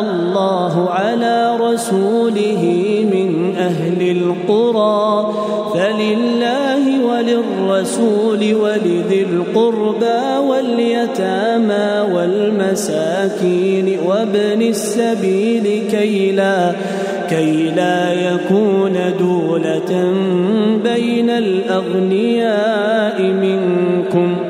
الله على رسوله من أهل القرى فلله وللرسول ولذي القربى واليتامى والمساكين وابن السبيل كي لا كي لا يكون دولة بين الأغنياء منكم.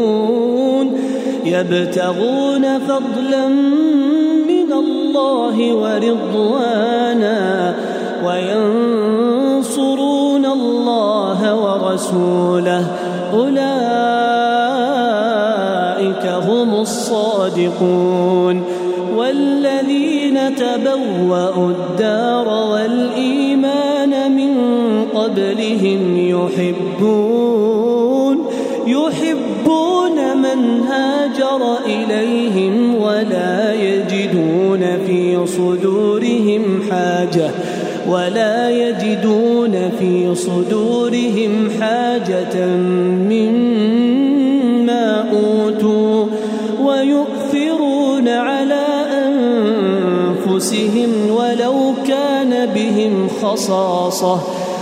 يبتغون فضلا من الله ورضوانا وينصرون الله ورسوله. أولئك هم الصادقون. والذين تبوأوا الدار والإيمان من قبلهم يحبون هاجر إليهم ولا يجدون في صدورهم حاجة ولا يجدون في صدورهم حاجة مما أوتوا ويؤثرون على أنفسهم ولو كان بهم خصاصة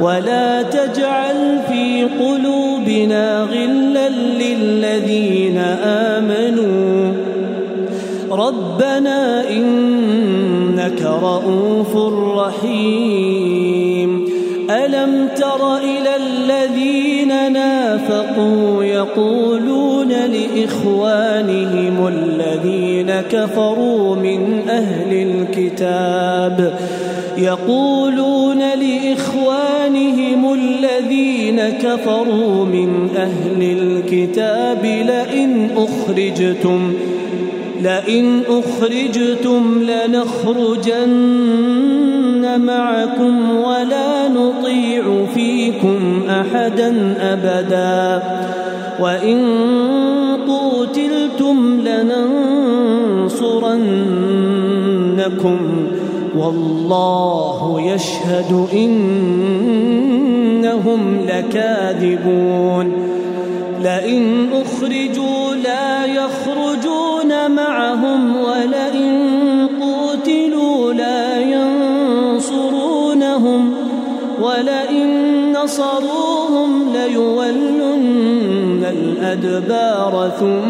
ولا تجعل في قلوبنا غلا للذين آمنوا. ربنا إنك لرؤوف رحيم. ألم تر إلى الذين نافقوا يقولون لإخوانهم الذين كفروا من أهل الكتاب يقولون لإخوانهم الذين كفروا من أهل الكتاب لئن أخرجتم لئن أخرجتم لنخرجن معكم ولا نطيع فيكم أحدا أبدا وإن قوتلتم لننصرنكم والله يشهد إنهم لكاذبون لئن أخرجوا لا يخرجون معهم ولئن قوتلوا لا ينصرونهم ولئن نصروهم ليولن الأدبار ثم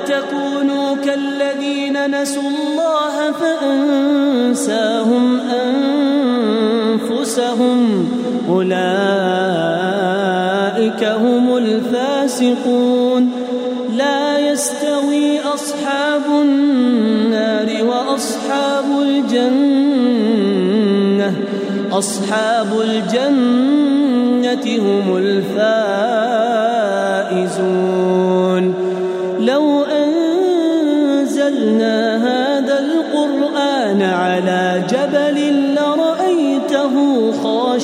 كالذين نسوا الله فأنساهم أنفسهم أولئك هم الفاسقون لا يستوي أصحاب النار وأصحاب الجنة أصحاب الجنة هم الفائزون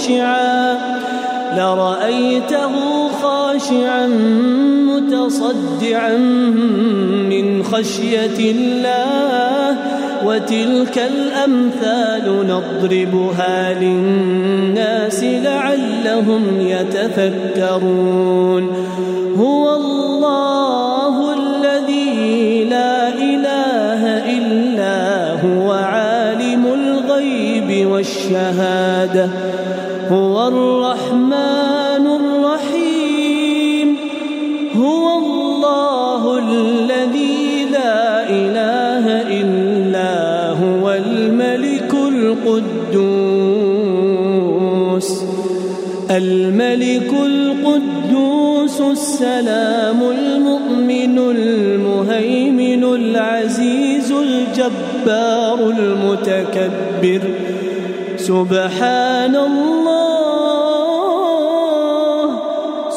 خاشعا لرأيته خاشعا متصدعا من خشية الله وتلك الأمثال نضربها للناس لعلهم يتفكرون هو الله هو الرحمن الرحيم. هو الله الذي لا إله إلا هو الملك القدوس. الملك القدوس السلام المؤمن المهيمن العزيز الجبار المتكبر. سبحان الله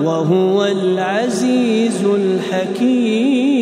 وهو العزيز الحكيم.